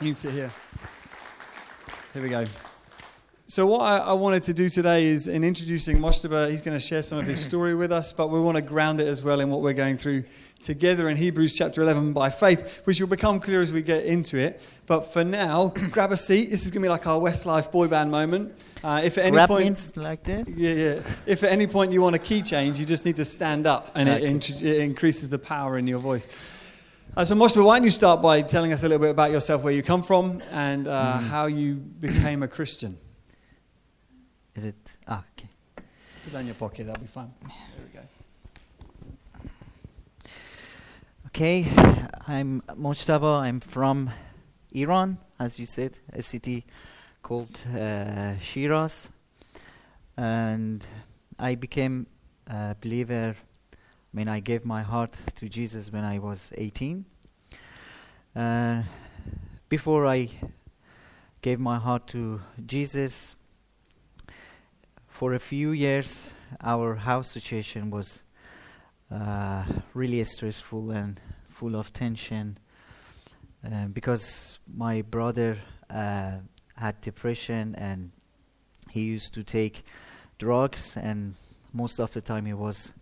You can sit here. Here we go. So, what I, I wanted to do today is in introducing Mojtaba, he's going to share some of his story with us, but we want to ground it as well in what we're going through together in Hebrews chapter 11 by faith, which will become clear as we get into it. But for now, grab a seat. This is going to be like our Westlife boy band moment. Uh, if at any Rap point, like this. yeah, yeah. If at any point you want a key change, you just need to stand up, and it, Okay. it increases the power in your voice. Uh, so, Moshe, why don't you start by telling us a little bit about yourself, where you come from, and uh, how you became a Christian? Is it? Ah, okay. Put that in your pocket. That'll be fine. There we go. Okay, I'm Mojtaba. I'm from Iran, as you said, a city called uh, Shiraz. And I became a believer when I gave my heart to Jesus when I was 18. Uh, before I gave my heart to Jesus, for a few years, our house situation was uh, really stressful and full of tension uh, because my brother uh, had depression and he used to take drugs and most of the time he was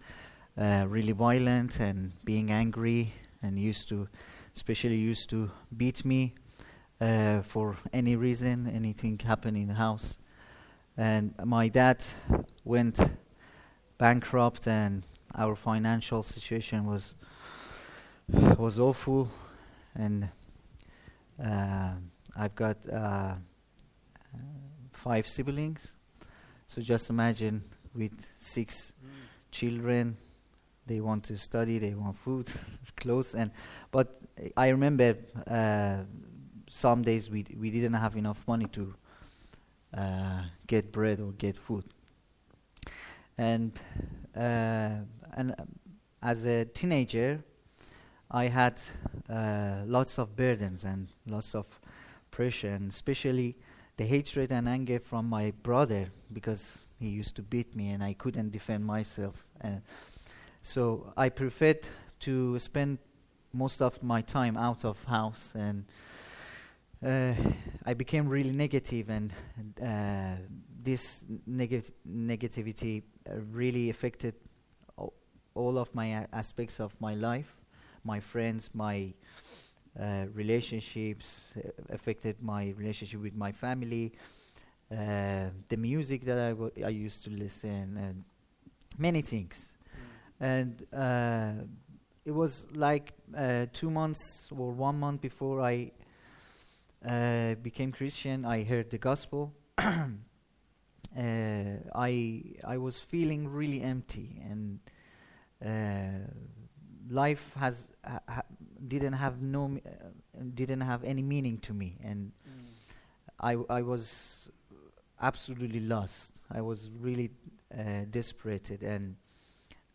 uh, really violent and being angry and used to especially used to beat me uh, for any reason anything happened in the house. And my dad went bankrupt and our financial situation was was awful. And uh, I've got uh, five siblings. So just imagine with six children they want to study they want food clothes and but I remember uh, some days we we didn't have enough money to uh, get bread or get food and uh, and um, as a teenager, I had uh, lots of burdens and lots of pressure, and especially the hatred and anger from my brother because he used to beat me and I couldn't defend myself. And so I preferred to spend most of my time out of house and uh, I became really negative and uh, this neg- negativity uh, really affected all of my aspects of my life. My friends my uh, relationships uh, affected my relationship with my family uh, the music that I I used to listen and many things and uh, it was like uh, two months or one month before I uh, became Christian, I heard the gospel. uh, I I was feeling really empty, and uh, life has ha- ha- didn't have no me- uh, didn't have any meaning to me, and I w- I was absolutely lost. I was really uh, desperate, and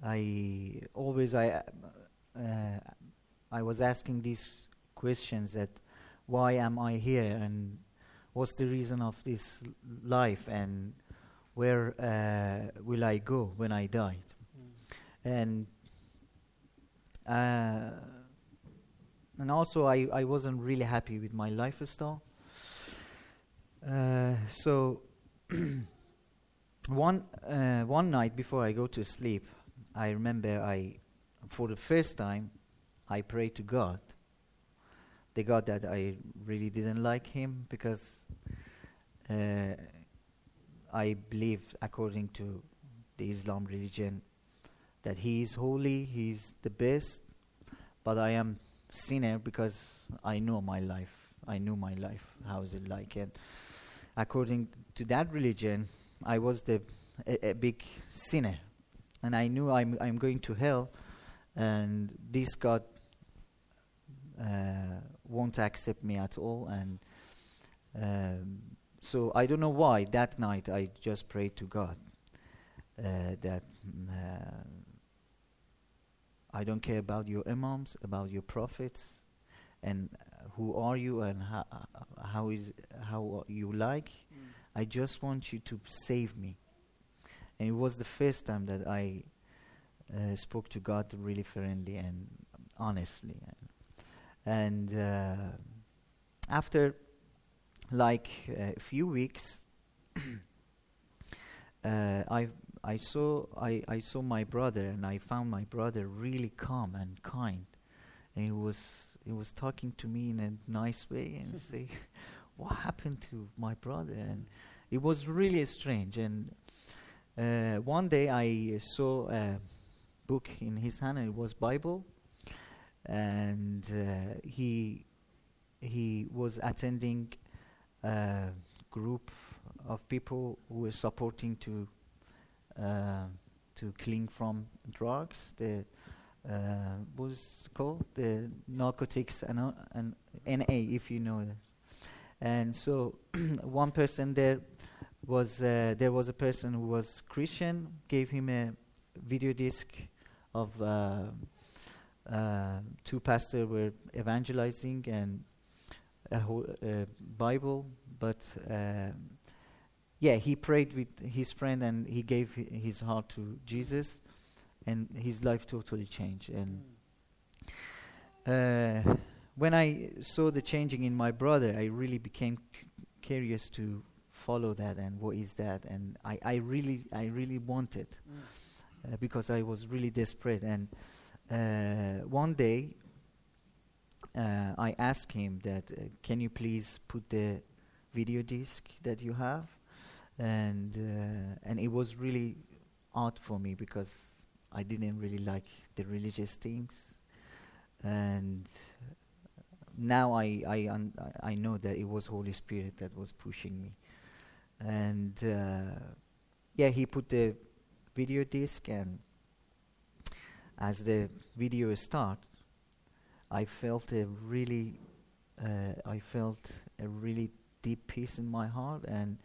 I always I uh, I was asking these questions that why am I here and what's the reason of this life and where uh, will I go when I died and uh, and also I, I wasn't really happy with my lifestyle uh, so one uh, one night before I go to sleep I remember I for the first time I prayed to God the God that I really didn't like him because uh, I believe, according to the Islam religion, that he is holy, he is the best, but I am sinner because I know my life. I knew my life. How is it like? And according to that religion, I was the a, a big sinner, and I knew I'm I'm going to hell, and this God uh, won't accept me at all and um, so I don't know why that night I just prayed to God uh, that mm, uh, I don't care about your imams about your prophets and who are you and how, how is how you like. I just want you to save me and it was the first time that I uh, spoke to God really friendly and honestly and uh, after like a few weeks, uh, I I saw I, I saw my brother and I found my brother really calm and kind, and he was he was talking to me in a nice way and say, "What happened to my brother?" And it was really strange. And uh, one day I saw a book in his hand and it was Bible, and uh, he he was attending a group of people who were supporting to uh, to clean from drugs. The uh, was called the narcotics and, NA, if you know. And so, one person there was uh, there was a person who was Christian, gave him a video disc of uh, uh, two pastors were evangelizing and a whole uh, Bible, but uh, yeah, he prayed with his friend and he gave hi- his heart to Jesus, and his life totally changed. And uh, when I saw the changing in my brother, I really became c- curious to follow that and what is that, and I, I really I really wanted uh, because I was really desperate. And uh, one day, uh, I asked him that, uh, can you please put the video disc that you have? And uh, and it was really odd for me because I didn't really like the religious things, and now I I I know that it was Holy Spirit that was pushing me, and uh, yeah, he put the video disc and as the video start, I felt a really, uh, I felt a really deep peace in my heart, and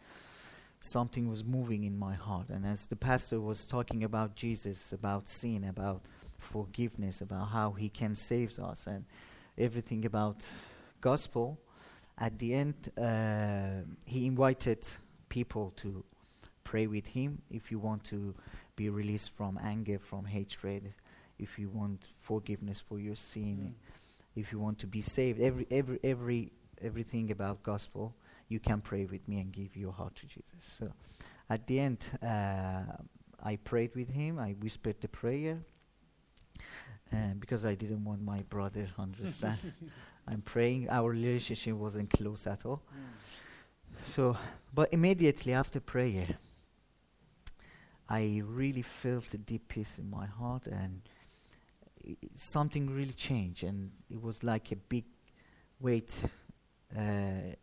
something was moving in my heart. And as the pastor was talking about Jesus, about sin, about forgiveness, about how He can save us, and everything about gospel, at the end, uh, he invited people to pray with him if you want to be released from anger, from hatred, if you want forgiveness for your sin, mm. if you want to be saved, every every every everything about gospel, you can pray with me and give your heart to Jesus. So, at the end, uh, I prayed with him. I whispered the prayer, and because I didn't want my brother to understand, I'm praying. Our relationship wasn't close at all. Mm. So, but immediately after prayer, I really felt a deep peace in my heart, and something really changed, and it was like a big weight uh,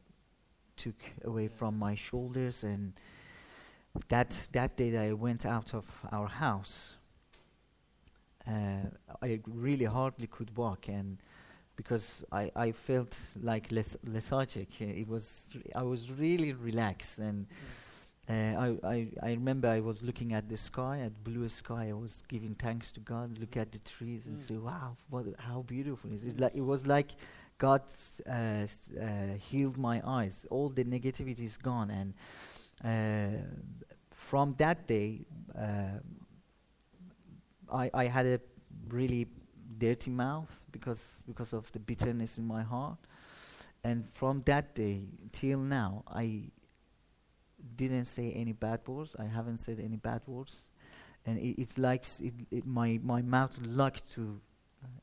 took away from my shoulders, and that that day that I went out of our house, uh, I really hardly could walk, and because I, I felt like leth- lethargic, uh, it was re- I was really relaxed and. Uh, I, I, I remember I was looking at the sky, at blue sky. I was giving thanks to God, look at the trees, and Mm. say, "Wow, what, how beautiful is it?" Like it was like God uh, uh, healed my eyes. All the negativity is gone, and uh, from that day, uh, I I had a really dirty mouth because because of the bitterness in my heart, and from that day till now, I didn't say any bad words. I haven't said any bad words, and it, it's like it, it, my my mouth locked to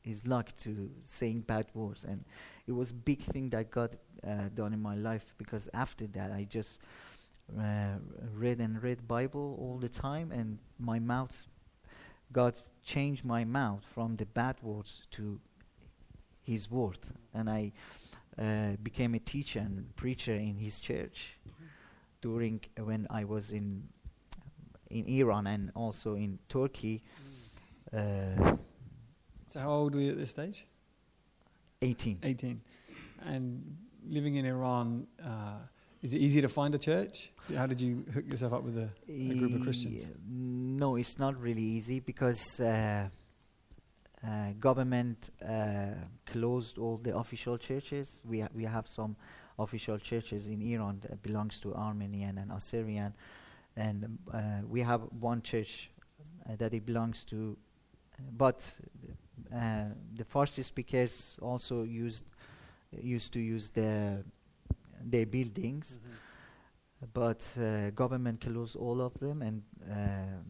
is locked to saying bad words, and it was big thing that God uh, done in my life because after that I just uh, read and read Bible all the time, and my mouth God changed my mouth from the bad words to His word, and I uh, became a teacher and preacher in His church during uh, when I was in in Iran and also in Turkey. Uh, So, how old were you at this stage? 18. 18. And living in Iran, uh, is it easy to find a church? How did you hook yourself up with a, a group of Christians? No, it's not really easy because uh, uh, government uh, closed all the official churches. We ha- we have some official churches in Iran that belongs to Armenian and Assyrian, and uh, we have one church uh, that it belongs to, but uh, the Farsi speakers also used used to use their their buildings, but uh, government closed all of them, and um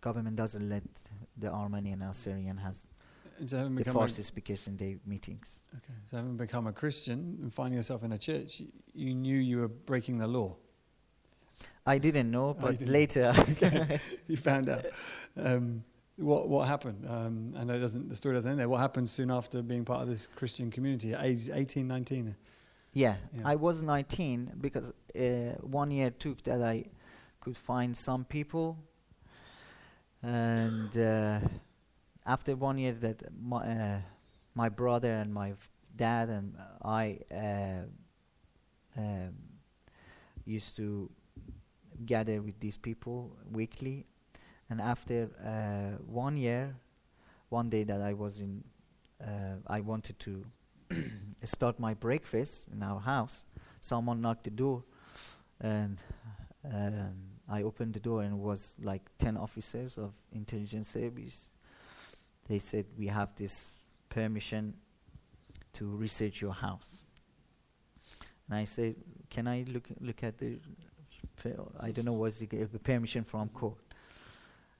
government doesn't let the Armenian and Assyrian has And so the a, speakers in their meetings. okay, so having become a Christian and finding yourself in a church, you, you knew you were breaking the law. I didn't know, Oh, but didn't. later. Okay. you found out. Um, what what happened? Um, I know it doesn't. The story doesn't end there. What happened soon after being part of this Christian community at age 18, 19? Yeah, Yeah. I was 19 because uh, one year took that I could find some people, and uh, after one year that my uh, my brother and my dad and I uh, um, used to gather with these people weekly, and after uh, one year, one day that I was in, uh, I wanted to start my breakfast in our house. Someone knocked the door, and um, I opened the door, and was like ten officers of intelligence service. They said we have this permission to research your house. And I said, can I look look at the? I don't know what's the permission from court.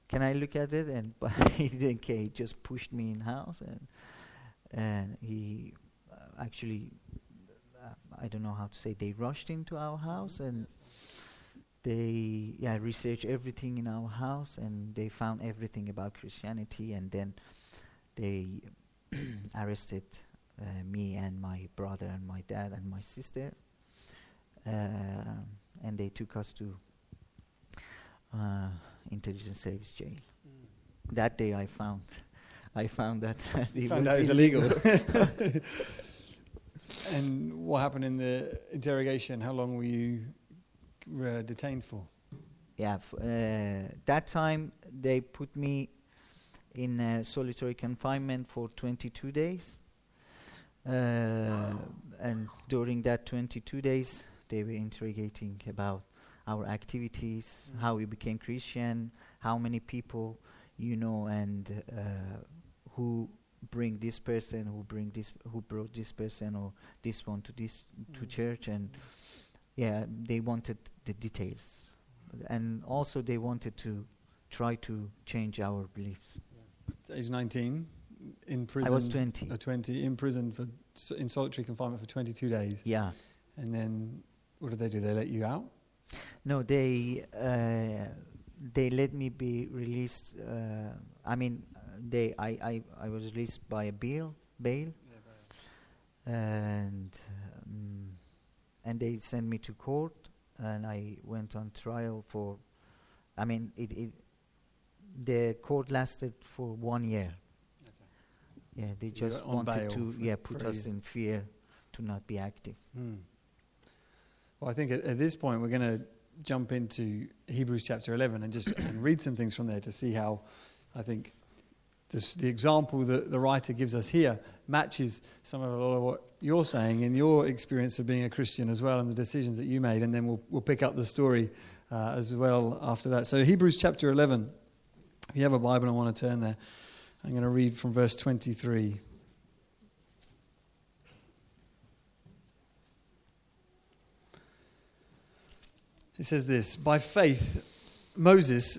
Can I look at it? And but he didn't care. He just pushed me in house, and and he actually, uh, I don't know how to say, they rushed into our house and they yeah researched everything in our house and they found everything about Christianity and then they arrested uh, me and my brother and my dad and my sister uh, and they took us to uh, intelligence service jail. That day I found I found that it Found was out it was illegal. and what happened in the interrogation? How long were you uh, detained for? Yeah, f- uh, that time they put me in uh, solitary confinement for 22 days. Uh, and during that 22 days, they were interrogating about our activities, Mm. how we became Christian, how many people you know, and uh, who bring this person, who bring this, who brought this person or this one to this to Mm. church, and yeah, they wanted the details, and also they wanted to try to change our beliefs. Age 19, in prison. I was 20. uh, 20, in prison for s- in solitary confinement for 22 days. Yeah. And then what did they do? They let you out? No, they uh, they let me be released. Uh, I mean, they I, I I was released by a bail bail, and um, and they sent me to court, and I went on trial for. I mean, it, it the court lasted for one year. Yeah, they So just wanted to yeah put us in fear to not be active. Hmm. Well, I think at, at this point we're going to jump into Hebrews chapter 11 and just and read some things from there to see how I think the example that the writer gives us here matches some of a lot of what you're saying in your experience of being a Christian as well and the decisions that you made. And then we'll, we'll pick up the story uh, as well after that. So, Hebrews chapter 11, if you have a Bible and want to turn there, I'm going to read from verse 23. It says this By faith, Moses,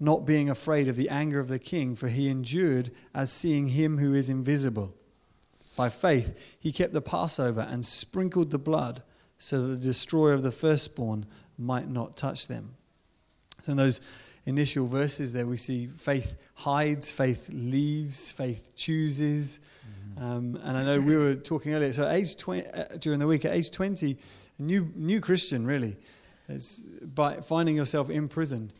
not being afraid of the anger of the king, for he endured as seeing him who is invisible. By faith, he kept the Passover and sprinkled the blood, so that the destroyer of the firstborn might not touch them. So, in those initial verses there, we see faith hides, faith leaves, faith chooses. Um, and I know we were talking earlier. So, age 20, uh, during the week, at age 20, a new, new Christian, really, it's by finding yourself in prison.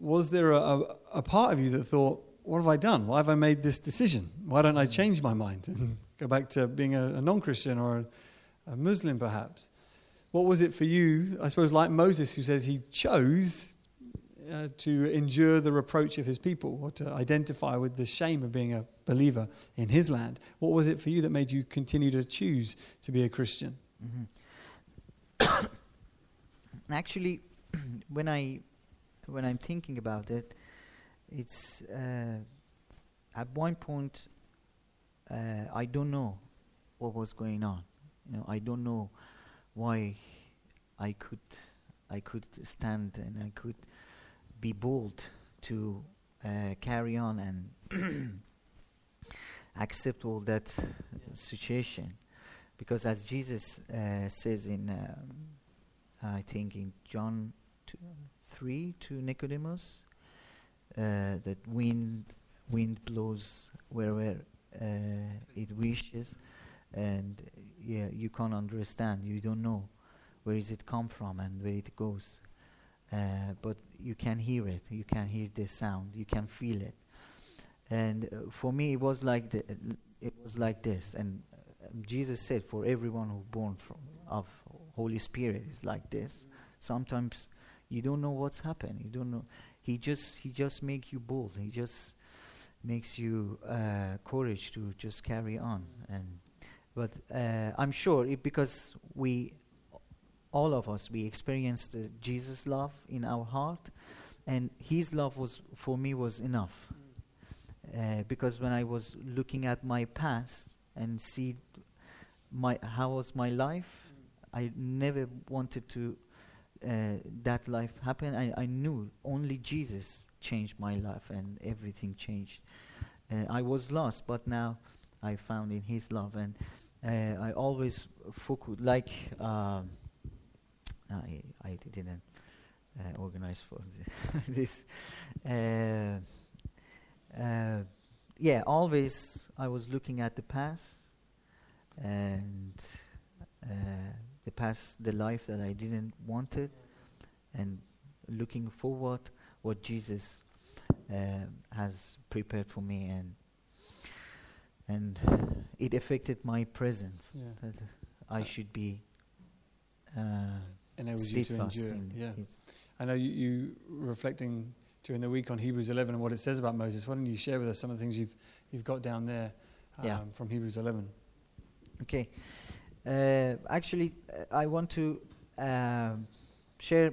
Was there a, a, a part of you that thought, What have I done? Why have I made this decision? Why don't I change my mind and go back to being a, a non Christian or a Muslim perhaps. What was it for you? I suppose, like Moses, who says he chose uh, to endure the reproach of his people or to identify with the shame of being a believer in his land. What was it for you that made you continue to choose to be a Christian? Mm-hmm. Actually, when I when I'm thinking about it, it's uh, at one point uh, I don't know what was going on. You know, I don't know why I could I could stand and I could be bold to uh, carry on and accept all that situation because as Jesus uh, says in um, I think in John two, 3 to Nicodemus uh, that wind wind blows wherever uh, it wishes. And yeah you can't understand. You don't know where is it come from and where it goes. Uh, but you can hear it. You can hear the sound. You can feel it. And uh, for me it was like the, it was like this. And uh, jesus said for everyone who born from of holy spirit is like this. Sometimes you don't know what's happened. You don't know. He just he just makes you bold. He just makes you uh, courage to just carry on. And but uh, i'm sure it because we all of us we experienced uh, jesus love in our heart and his love was for me was enough. Uh, because when i was looking at my past and see my how was my life i never wanted to uh, that life happened. I, I knew only jesus changed my life and everything changed uh, i was lost but now i found in his love and uh, i always focus like um, I, I didn't uh, organize for this. Uh, uh, yeah, always I was looking at the past and the past, the life that I didn't want it, and looking forward what Jesus uh, has prepared for me, and and it affected my presence. Yeah. That I should be. Uh, Enables you to endure. Yeah. I know you, you reflecting during the week on Hebrews 11 and what it says about Moses. Why don't you share with us some of the things you've, you've got down there um, Yeah. from Hebrews 11? Okay. Uh, actually, uh, I want to um share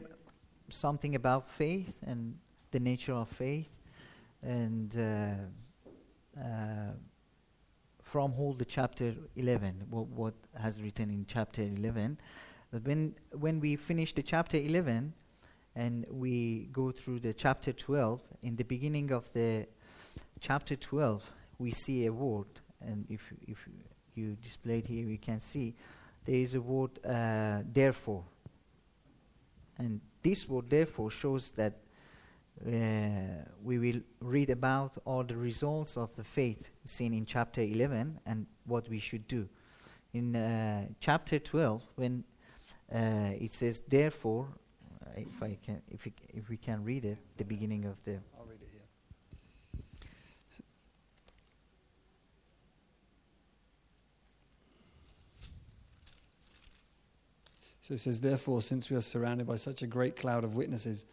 something about faith and the nature of faith, and uh, uh, from whole the chapter 11, what, what has written in chapter 11. But when when we finish the chapter 11, and we go through the chapter 12, in the beginning of the chapter 12, we see a word, and if if you displayed here, you can see there is a word, uh, therefore. And this word, therefore, shows that uh, we will read about all the results of the faith seen in chapter 11 and what we should do. In uh, chapter 12, when uh, it says, therefore, uh, if I can, if if we can read it, the beginning of the I'll read it here. So it says, Therefore, since we are surrounded by such a great cloud of witnesses,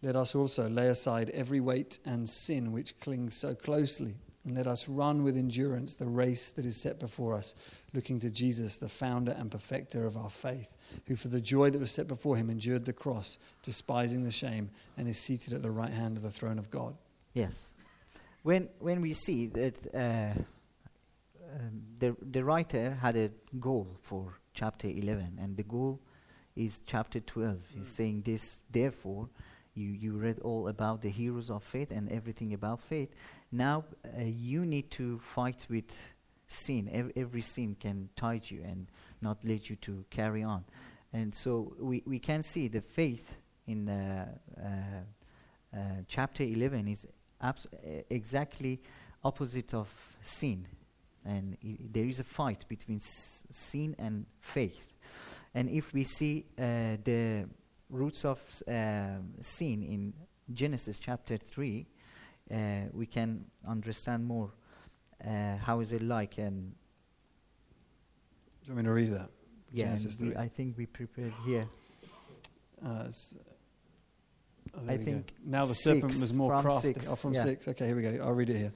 let us also lay aside every weight and sin which clings so closely, and let us run with endurance the race that is set before us, looking to Jesus, the founder and perfecter of our faith, who for the joy that was set before him endured the cross, despising the shame, and is seated at the right hand of the throne of God. Yes. When when we see that uh, um, the the writer had a goal for chapter 11, and the goal is chapter 12. He's saying this. Therefore, you you read all about the heroes of faith and everything about faith. Now uh, you need to fight with sin. Ev- every sin can tie you and not let you to carry on. And so we we can see the faith in uh, uh, uh, chapter 11 is abs- uh, exactly opposite of sin and i- there is a fight between s- sin and faith and if we see uh, the roots of um, sin in genesis chapter 3 uh, we can understand more uh, how is it like and Do you want me to read that? Yeah, Genesis 3. I think we prepared here. Uh, oh, I think now the serpent was more from crafty. six, Oh, from yeah. six. Okay, here we go. I'll read it here.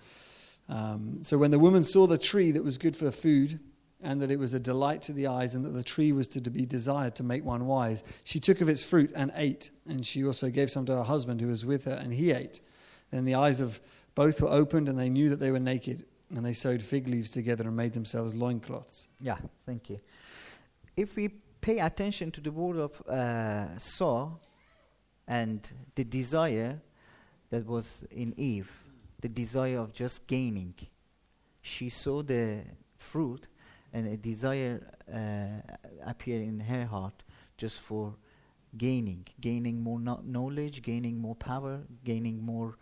Um, so when the woman saw the tree that was good for food, and that it was a delight to the eyes, and that the tree was to be desired to make one wise, she took of its fruit and ate. And she also gave some to her husband who was with her, and he ate. Then the eyes of both were opened, and they knew that they were naked. And they sewed fig leaves together and made themselves loincloths. Yeah, thank you. If we pay attention to the word of uh, saw and the desire that was in Eve, the desire of just gaining, she saw the fruit and a desire uh, appeared in her heart just for gaining, gaining more no- knowledge, gaining more power, gaining more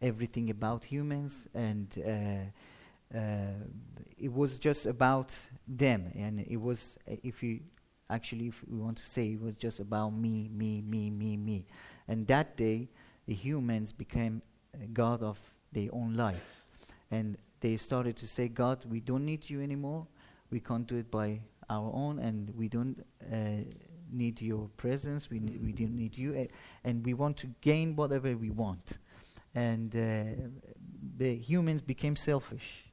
everything about humans, and uh, uh, it was just about them. And it was, if you actually, if we want to say, it was just about me, me, me, me, me. And that day, the humans became uh, God of their own life. And they started to say, God, we don't need you anymore. We can't do it by our own, and we don't uh, need your presence. We, ne- we don't need you. Uh, and we want to gain whatever we want. And uh, the humans became selfish.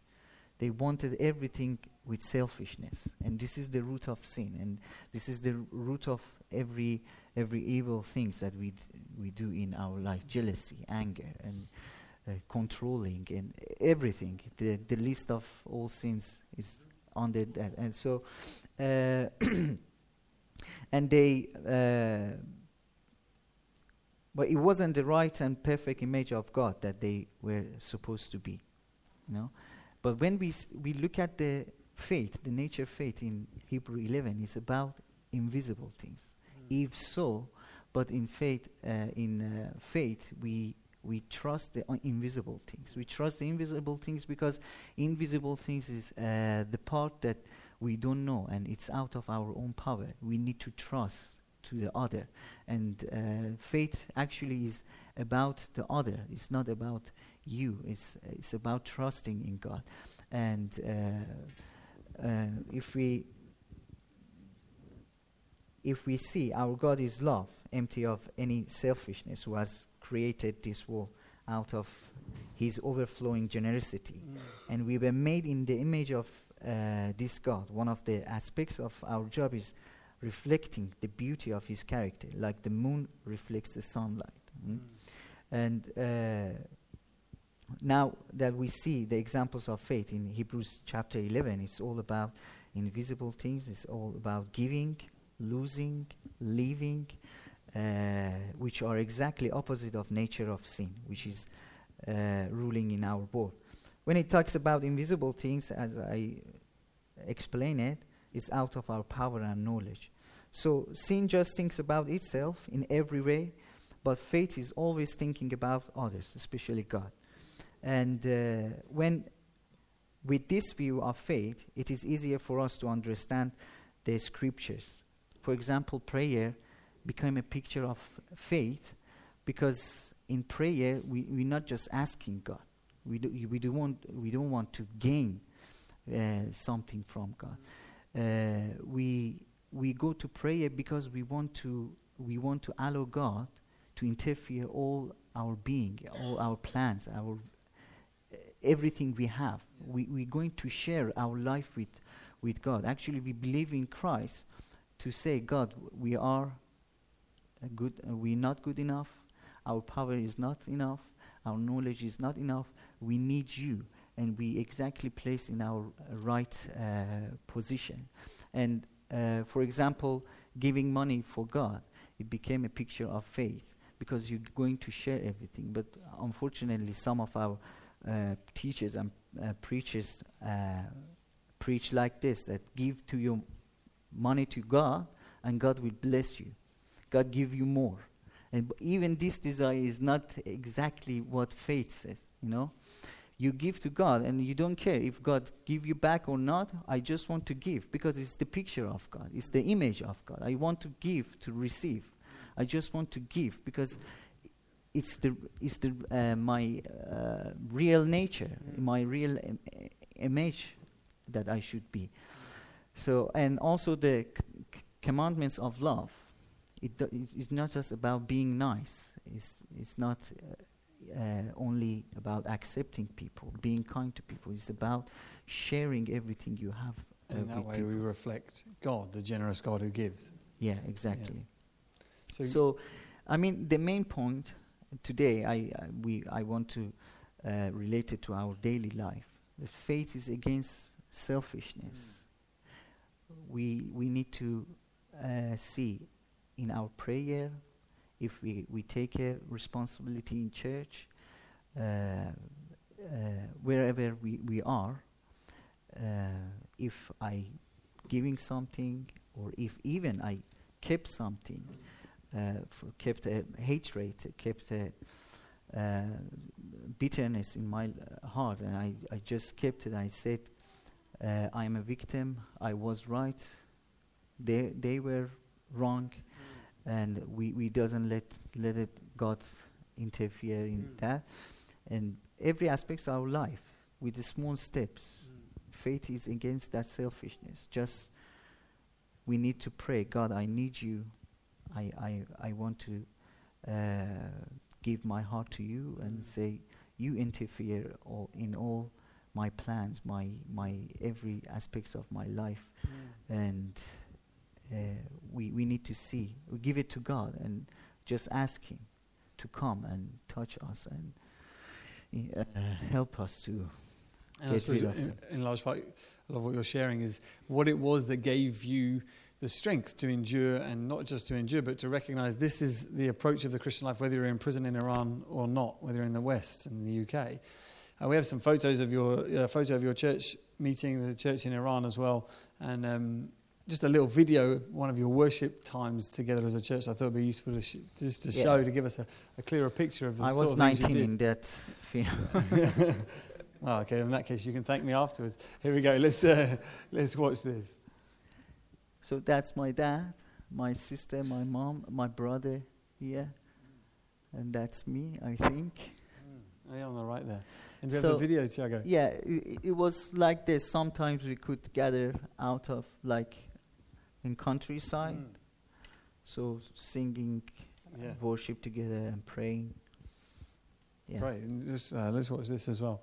They wanted everything with selfishness, and this is the root of sin, and this is the root of every every evil things that we d- we do in our life: jealousy, anger, and uh, controlling, and everything. The the list of all sins is under that, and so, uh, and they. Uh, but it wasn't the right and perfect image of God that they were supposed to be, you know. But when we s- we look at the faith, the nature of faith in Hebrew 11 is about invisible things. If so, but in faith, uh, in uh, faith, we we trust the invisible things. We trust the invisible things because invisible things is uh, the part that we don't know, and it's out of our own power. We need to trust to the other, and uh, faith actually is about the other. It's not about you. It's it's about trusting in God, and uh, uh, if we if we see our God is love, empty of any selfishness, who has created this world out of His overflowing generosity, and we were made in the image of uh, this God. One of the aspects of our job is reflecting the beauty of His character, like the moon reflects the sunlight. mm? And uh, now that we see the examples of faith in Hebrews chapter 11, it's all about invisible things, it's all about giving, losing, leaving, which are exactly opposite of nature of sin, which is uh, ruling in our world. When it talks about invisible things, as I explain it, it's out of our power and knowledge. So sin just thinks about itself in every way, but faith is always thinking about others, especially God. And uh, when, with this view of faith, it is easier for us to understand the scriptures. For example, prayer became a picture of faith because in prayer we, we're not just asking God. We, do, we, do want, we don't want to gain uh, something from God. Uh, we, we go to prayer because we want to, we want to allow God to interfere all our being, all our plans, our uh, everything we have. We, we're going to share our life with, with God. Actually, we believe in Christ to say, God, we are good, uh, we're not good enough. Our power is not enough. Our knowledge is not enough. We need you. And we exactly place in our uh, right uh, position. And uh, for example, giving money for God, it became a picture of faith because you're going to share everything. But unfortunately, some of our uh, teachers and uh, preachers uh, preach like this that give to your money to God and God will bless you. God give you more. And even this desire is not exactly what faith says, you know. You give to God and you don't care if God give you back or not. I just want to give because it's the picture of God. It's the image of God. I want to give to receive. I just want to give because it's the it's the uh, my uh, real nature, my real Im- image that I should be. So and also the c- commandments of love, it do, it's, not just about being nice. It's, it's not uh, uh, only about accepting people, being kind to people. It's about sharing everything you have. And in that way, we reflect God, the generous God who gives. Yeah, exactly. So, So, I mean, the main point today, I, I we I want to uh, relate it to our daily life. The faith is against selfishness. We we need to uh, see in our prayer if we we take a responsibility in church, uh, uh, wherever we we are. Uh, if I giving something, or if even I kept something uh, kept a hatred, kept a uh, bitterness in my heart, and I, I just kept it. I said, uh, I am a victim. I was right. They they were wrong, and we, we doesn't let let it God interfere in Mm. that, and every aspect of our life with the small steps. Faith is against that selfishness. Just we need to pray. God, I need you. I I I want to uh, give my heart to you and Mm. say you interfere all in all my plans, my my every aspects of my life, and uh, we we need to see. We give it to God and just ask Him to come and touch us and uh, help us to. And I suppose in, in large part, a lot of what you're sharing is what it was that gave you the strength to endure, and not just to endure, but to recognize this is the approach of the Christian life, whether you're in prison in Iran or not, whether you're in the West and the UK. Uh, we have some photos of your uh, photo of your church meeting, the church in Iran as well, and um, just a little video of one of your worship times together as a church. I thought it would be useful to sh- just to Yeah. show to give us a, a clearer picture of the I sort was of things you 19 in that film. Oh, okay. In that case, you can thank me afterwards. Here we go. Let's uh, let's watch this. So that's my dad, my sister, my mom, my brother here. And that's me, I think. Oh, yeah, on the right there. And we have So- the video, Tiago. Yeah, it, it was like this. Sometimes we could gather out of like in countryside. Mm. So singing Yeah. worship together and praying. Yeah. Right. And just, uh, let's watch this as well.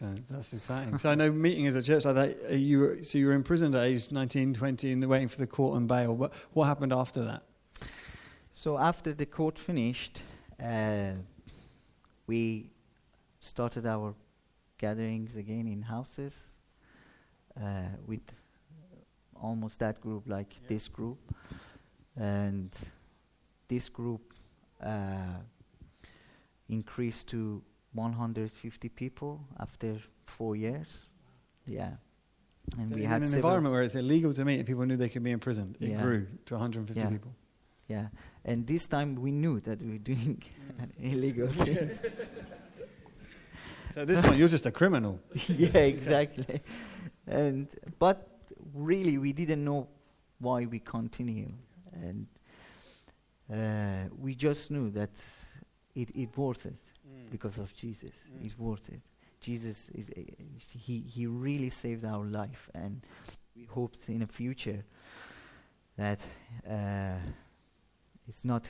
Excellent. That's exciting. so I know meeting as a church like that, uh, you were, so you were imprisoned at age 19, 20, and waiting for the court and bail. What, what happened after that? So after the court finished, uh, we started our gatherings again in houses uh, with almost that group like Yeah. this group, and this group uh, increased to 150 people after four years. Yeah, and So we in had an environment where it's illegal to meet and people knew they could be imprisoned. It Yeah. grew to 150 Yeah. people. Yeah, and this time we knew that we were doing an illegal things. So at this point, you're just a criminal. yeah, exactly. And but really, we didn't know why we continue, and uh, we just knew that it it worth it because of Jesus. Mm. It's worth it. Jesus is uh, he he really saved our life, and we hoped in the future that uh, it's not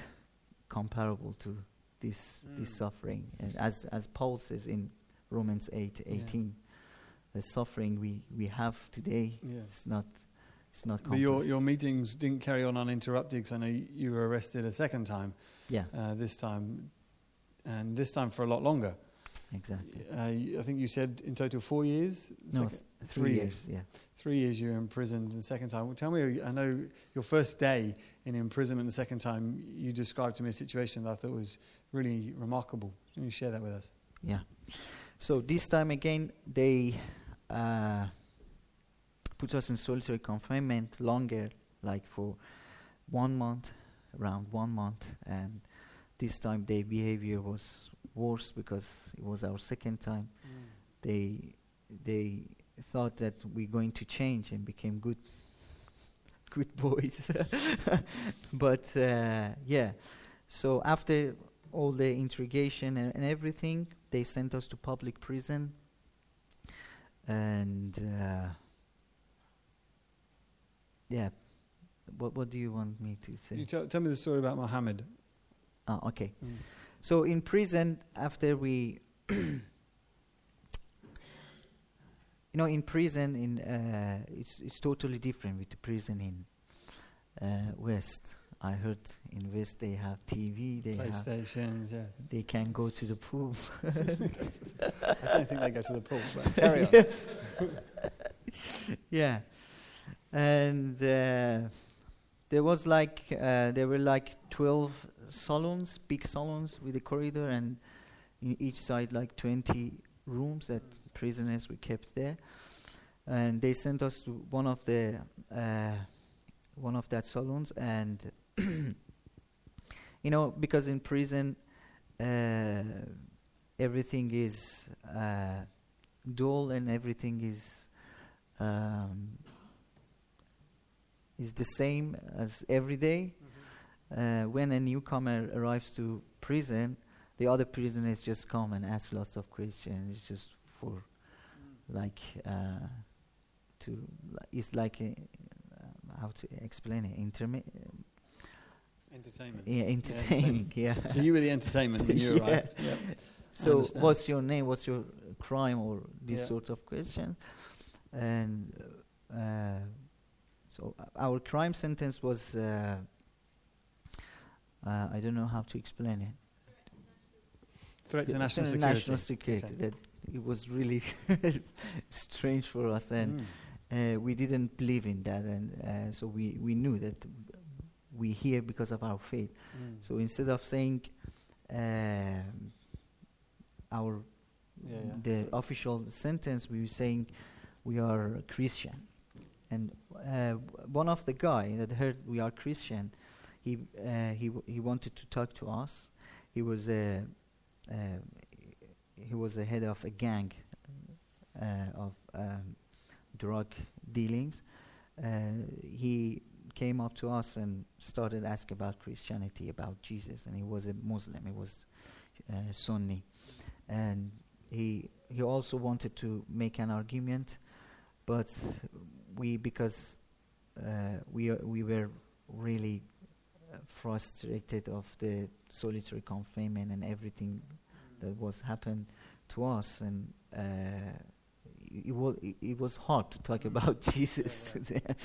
comparable to this this Mm. suffering. And as as Paul says in Romans eight eighteen, Yeah. the suffering we we have today Yeah. is not it's not. But your, your meetings didn't carry on uninterrupted because I know you- you were arrested a second time, yeah, uh, this time, and this time for a lot longer. exactly. Uh, I think you said in total four years? No, Second- Three, three years. Yeah. three years you were imprisoned the second time. Well, tell me, I know your first day in imprisonment the second time, you described to me a situation that I thought was really remarkable. Can you share that with us? Yeah. So this time again, they uh, put us in solitary confinement longer, like for one month, around one month, and this time their behavior was worse because it was our second time. They they thought that we're going to change and became good good boys, but uh, yeah. So after all the interrogation and, and everything, they sent us to public prison. And uh, yeah, what what do you want me to say? You tell, tell me the story about Mohammed. Ah, okay. So in prison, after we, you know, in prison, in uh, it's it's totally different with the prison in uh, West. I heard in West they have TV, they have, PlayStations, yes. they can go to the pool. I don't think they go to the pool, but carry on. yeah, and uh, there was like uh, there were like twelve salons, big salons with a corridor, and in each side like twenty rooms that prisoners were kept there. And they sent us to one of the uh, one of that salons, and you know because in prison uh, everything is uh, dull and everything is um, is the same as every day. Uh, when a newcomer arrives to prison, the other prisoners just come and ask lots of questions. It's just for like uh, to li- it's like a, um, how to explain it intermi- Entertainment. yeah entertaining yeah So you were the entertainment when you Yeah. arrived. Yep. so what's your name what's your crime or these Yeah. sort of questions and uh, so uh, our crime sentence was uh, uh, I don't know how to explain it Threat to national security. national security Okay. that it was really strange for us and Mm. uh, we didn't believe in that and uh, so we, we knew that we here because of our faith Mm. so instead of saying um, our Yeah, yeah. the official sentence, we were saying we are Christian, and uh, one of the guy that heard we are Christian, he uh, he w- he wanted to talk to us. He was a uh, he was the head of a gang uh, of um, drug dealings. Uh, he came up to us and started asking about Christianity, about Jesus, and he was a Muslim. He was uh, Sunni, and he he also wanted to make an argument, but we because uh, we are, we were really uh, frustrated of the solitary confinement and everything that was happened to us, and uh, it, was it, was hard to talk about Jesus. to them.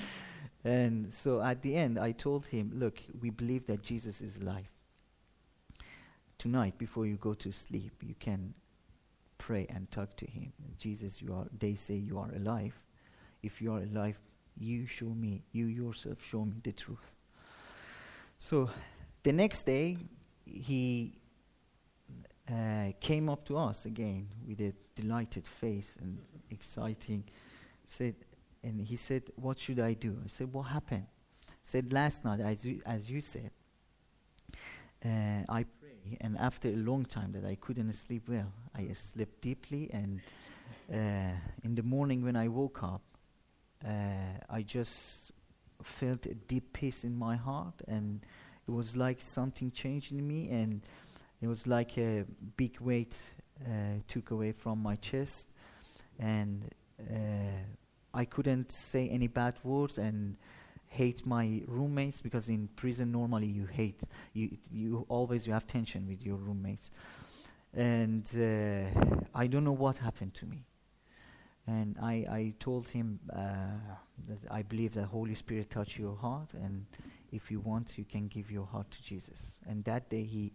and so at the end, I told him, "Look, we believe that Jesus is alive. Tonight, before you go to sleep, you can." pray and talk to him. Jesus, you are they say you are alive. If you are alive, you show me, you yourself show me the truth. So the next day he uh, came up to us again with a delighted face and exciting said and he said, What should I do? I said, What happened? said last night as you, as you said uh, I pray, and after a long time that I couldn't sleep well, I slept deeply, and uh, in the morning when I woke up, uh, I just felt a deep peace in my heart, and it was like something changed in me, and it was like a big weight uh, took away from my chest, and uh, I couldn't say any bad words and hate my roommates because in prison normally you hate you you always you have tension with your roommates. And uh, I don't know what happened to me And I, I told him uh, that I believe the Holy Spirit touched your heart, and if you want, you can give your heart to Jesus. And that day he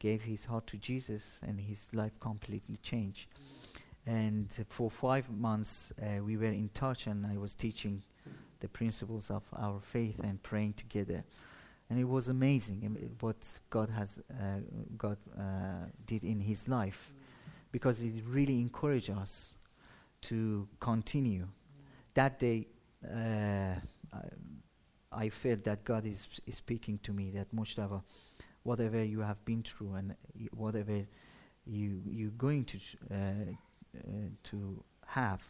gave his heart to Jesus, and his life completely changed. And for five months, uh, we were in touch, and I was teaching the principles of our faith and praying together. And it was amazing um, what God has uh, God uh, did in his life, because it really encouraged us to continue. That day, uh, I, felt that God is, is speaking to me. That Mojtaba, whatever you have been through and whatever you you're going to uh, uh, to have,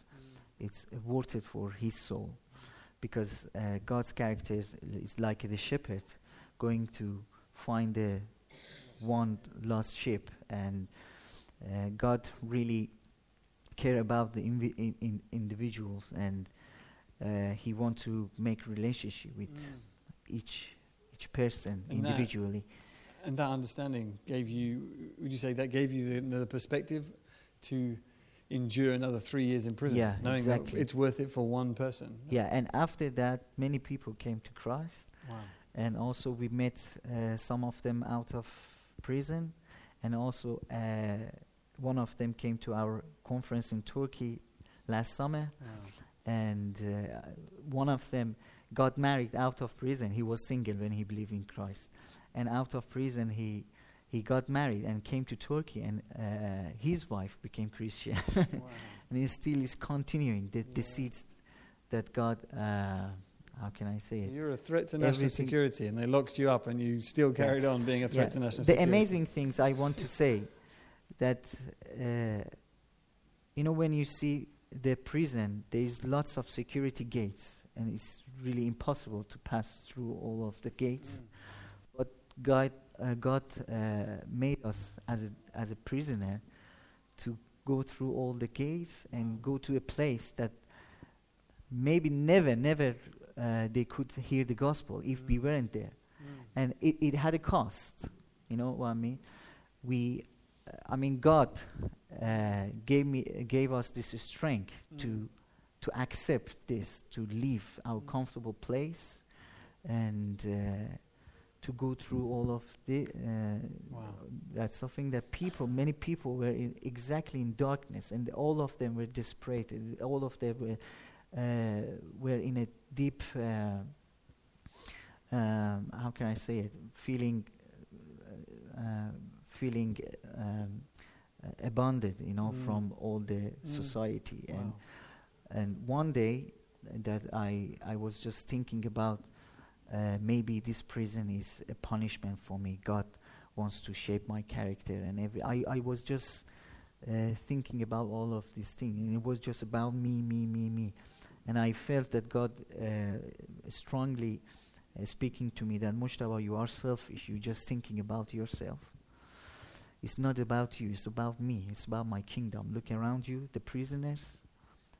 it's worth it for His soul, because uh, God's character is, is like the shepherd going to find the one lost sheep, and uh, God really care about the invi- in, in individuals, and uh, He wants to make relationship with each each person And that- individually. And that understanding gave you, would you say that gave you the, the perspective to endure another three years in prison? Yeah, knowing exactly. that it's worth it for one person. Yeah, and after that, many people came to Christ, Wow. and also we met uh, some of them out of prison, and also uh, one of them came to our conference in Turkey last summer, Wow. and uh, one of them got married out of prison. He was single when he believed in Christ, and out of prison he he got married and came to Turkey, and uh, his wife became Christian, wow. and he still is continuing the, the seeds that God. Uh, how can I say So it? you're a threat to national Everything- security, and they locked you up, and you still Yeah. carried on being a threat Yeah. to national the security. amazing things I want to say that uh, you know when you see the prison, there is lots of security gates, and it's really impossible to pass through all of the gates. Mm. God, uh, God uh, made us as a, as a prisoner to go through all the gates and go to a place that maybe never, never uh, they could hear the gospel if we Mm. weren't there. Mm. And it, it had a cost. You know what I mean? We, I mean, God uh, gave me, gave us this strength to Mm. to accept this, to leave our Mm. comfortable place, and uh, to go through all of the. Uh, Wow. That's something that people, many people, were in exactly in darkness, and all of them were desperate. All of them were uh, were in a deep. Uh, um, how can I say it? Feeling, uh, uh, feeling um, uh, abandoned, you know, Mm. from all the Mm. society and. Wow. And one day that I, I was just thinking about uh, maybe this prison is a punishment for me. God wants to shape my character and every. I, I was just uh, thinking about all of these things, and it was just about me, me, me, me. And I felt that God uh, strongly uh, speaking to me that Mojtaba, you are selfish. You're just thinking about yourself. It's not about you. It's about me. It's about my kingdom. Look around you, the prisoners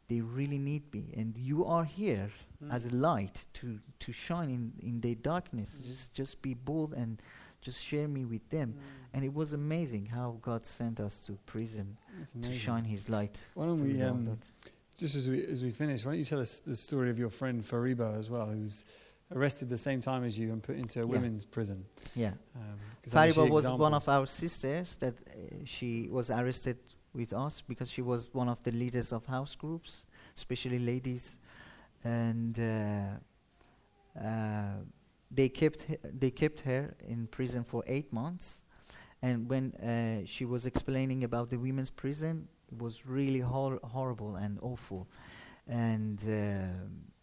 they really need me and you are here Mm. as a light to to shine in in their darkness Mm. just just be bold and just share me with them Mm. and it was amazing how god sent us to prison to shine his light Why don't we, um, just as we as we finish, why don't you tell us the story of your friend Fariba as well, who's arrested the same time as you and put into a Yeah. women's prison? yeah Um, 'cause I know she Fariba was one of our sisters that uh, she was arrested with us because she was one of the leaders of house groups, especially ladies, and uh, uh, they kept he- they kept her in prison for eight months. And when uh, she was explaining about the women's prison, it was really hor- horrible and awful, and um, uh,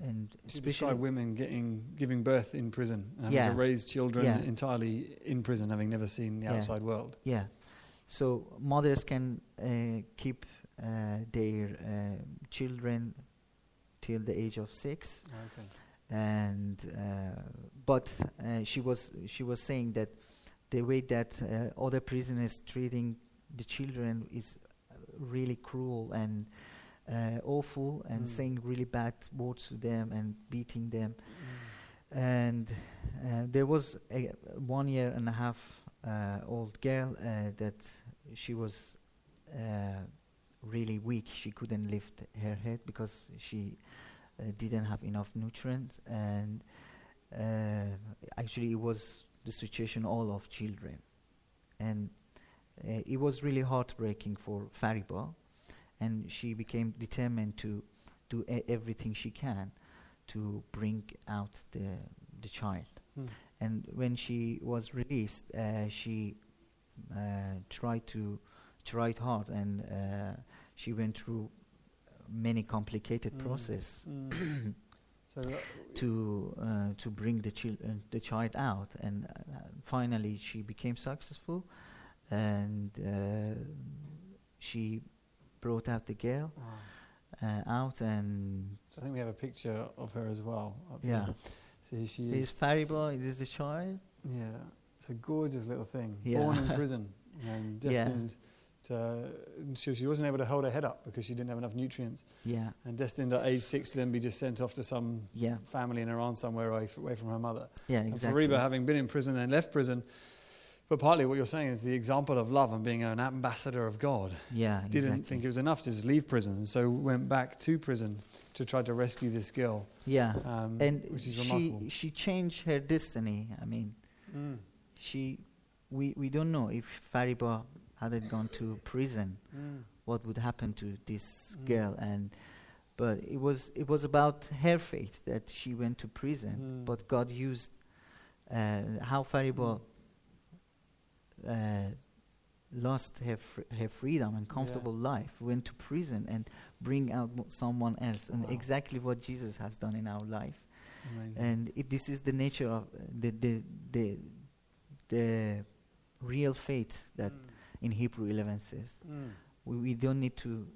and She especially described women getting giving birth in prison and having Yeah. to raise children Yeah. entirely in prison, having never seen the Yeah. outside world. Yeah. So mothers can uh, keep uh, their uh, children till the age of six, Okay. and uh, but uh, she was she was saying that the way that uh, other prisoners treating the children is uh, really cruel and uh, awful, and Mm. saying really bad words to them and beating them. And uh, there was a one year and a half uh, old girl uh, that she was uh, really weak. She couldn't lift her head because she uh, didn't have enough nutrients, and uh, actually, it was the situation all of children, and uh, it was really heartbreaking for Fariba, and she became determined to do everything she can to bring out the the child. Hmm. And when she was released, uh, she uh, tried to tried hard, and uh, she went through many complicated Mm. process Mm. so, to uh, to bring the chil- uh, the child out, and uh, finally she became successful, and uh, she brought out the girl wow. uh, out, and So I think we have a picture of her as well. yeah, there. So here she is. Fariba, this is the child. Yeah, it's a gorgeous little thing. Yeah. Born in prison and destined. Yeah. to. She, she wasn't able to hold her head up because she didn't have enough nutrients, Yeah, and destined at age six to then be just sent off to some yeah, family in Iran somewhere away, away from her mother. yeah, And exactly. Fariba, having been in prison and left prison, but partly what you're saying is the example of love and being an ambassador of God. yeah, Didn't think it was enough to just leave prison, and so went back to prison to try to rescue this girl, yeah, um, and which is she remarkable. she changed her destiny. I mean, Mm, she we we don't know if Fariba hadn't gone to prison, mm, what would happen to this Mm. girl and but it was it was about her faith that she went to prison Mm. but God used uh, how Fariba uh, lost her fr- her freedom and comfortable life went to prison and bring out mo- someone else and Wow. exactly what Jesus has done in our life amazing. and it, this is the nature of uh, the the the the real faith that Mm, in Hebrew 11 says mm, we, we don't need to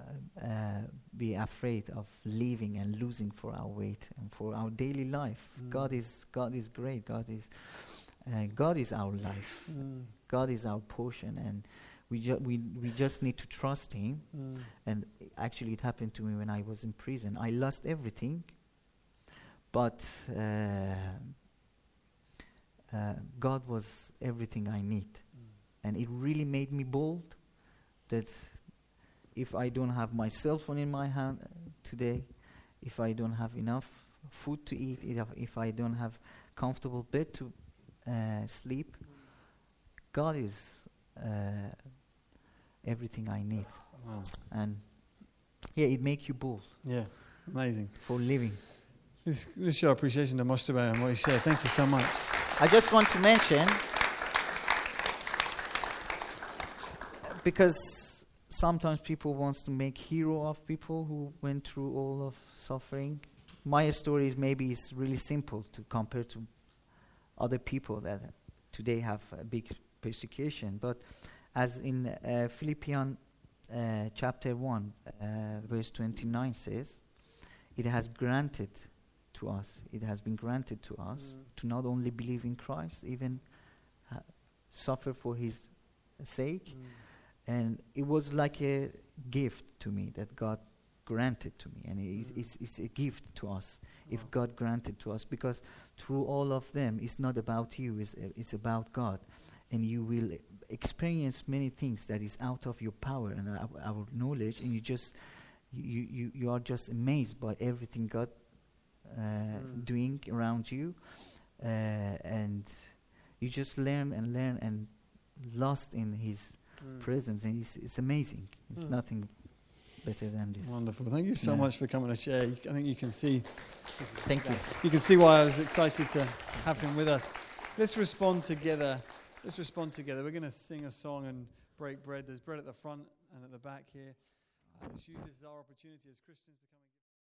uh, uh, be afraid of leaving and losing for our weight and for our daily life. Mm. God is God is great. God is uh, God is our life. mm, God is our portion, and we ju- we we just need to trust Him. mm, And actually, it happened to me when I was in prison. I lost everything, but uh, uh, God was everything I need mm. and it really made me bold that if I don't have my cell phone in my hand uh, today, if I don't have enough food to eat, if, if I don't have comfortable bed to uh, sleep, God is uh, everything I need. Wow. And yeah, it makes you bold Yeah, amazing. for living. Let's, let's show appreciation to Mojtaba and what you shared. Thank you so much. I just want to mention because sometimes people wants to make hero of people who went through all of suffering. My story is maybe is really simple to compare to other people that today have a big persecution. But as in uh, Philippians uh, chapter 1, uh, verse 29 says, it has granted to us, it has been granted to us Mm. to not only believe in Christ, even uh, suffer for his sake. And it was like a gift to me that God granted to me. And it is, Mm. it's, it's a gift to us if God granted to us. Because through all of them, it's not about you, it's, uh, it's about God. And you will experience many things that is out of your power and our, our knowledge. And you just, you, you, you are just amazed by everything God uh, Mm. doing around you. Uh, and you just learn and learn and lost in His Mm. presence, and it's, it's amazing. It's Mm. nothing better than this. Wonderful. Thank you so Yeah. much for coming to share. I think you can see Thank you. you can see why I was excited to have him with us. Let's respond together. Let's respond together. We're going to sing a song and break bread. There's bread at the front and at the back here. Uh, let's use this as our opportunity as Christians to come.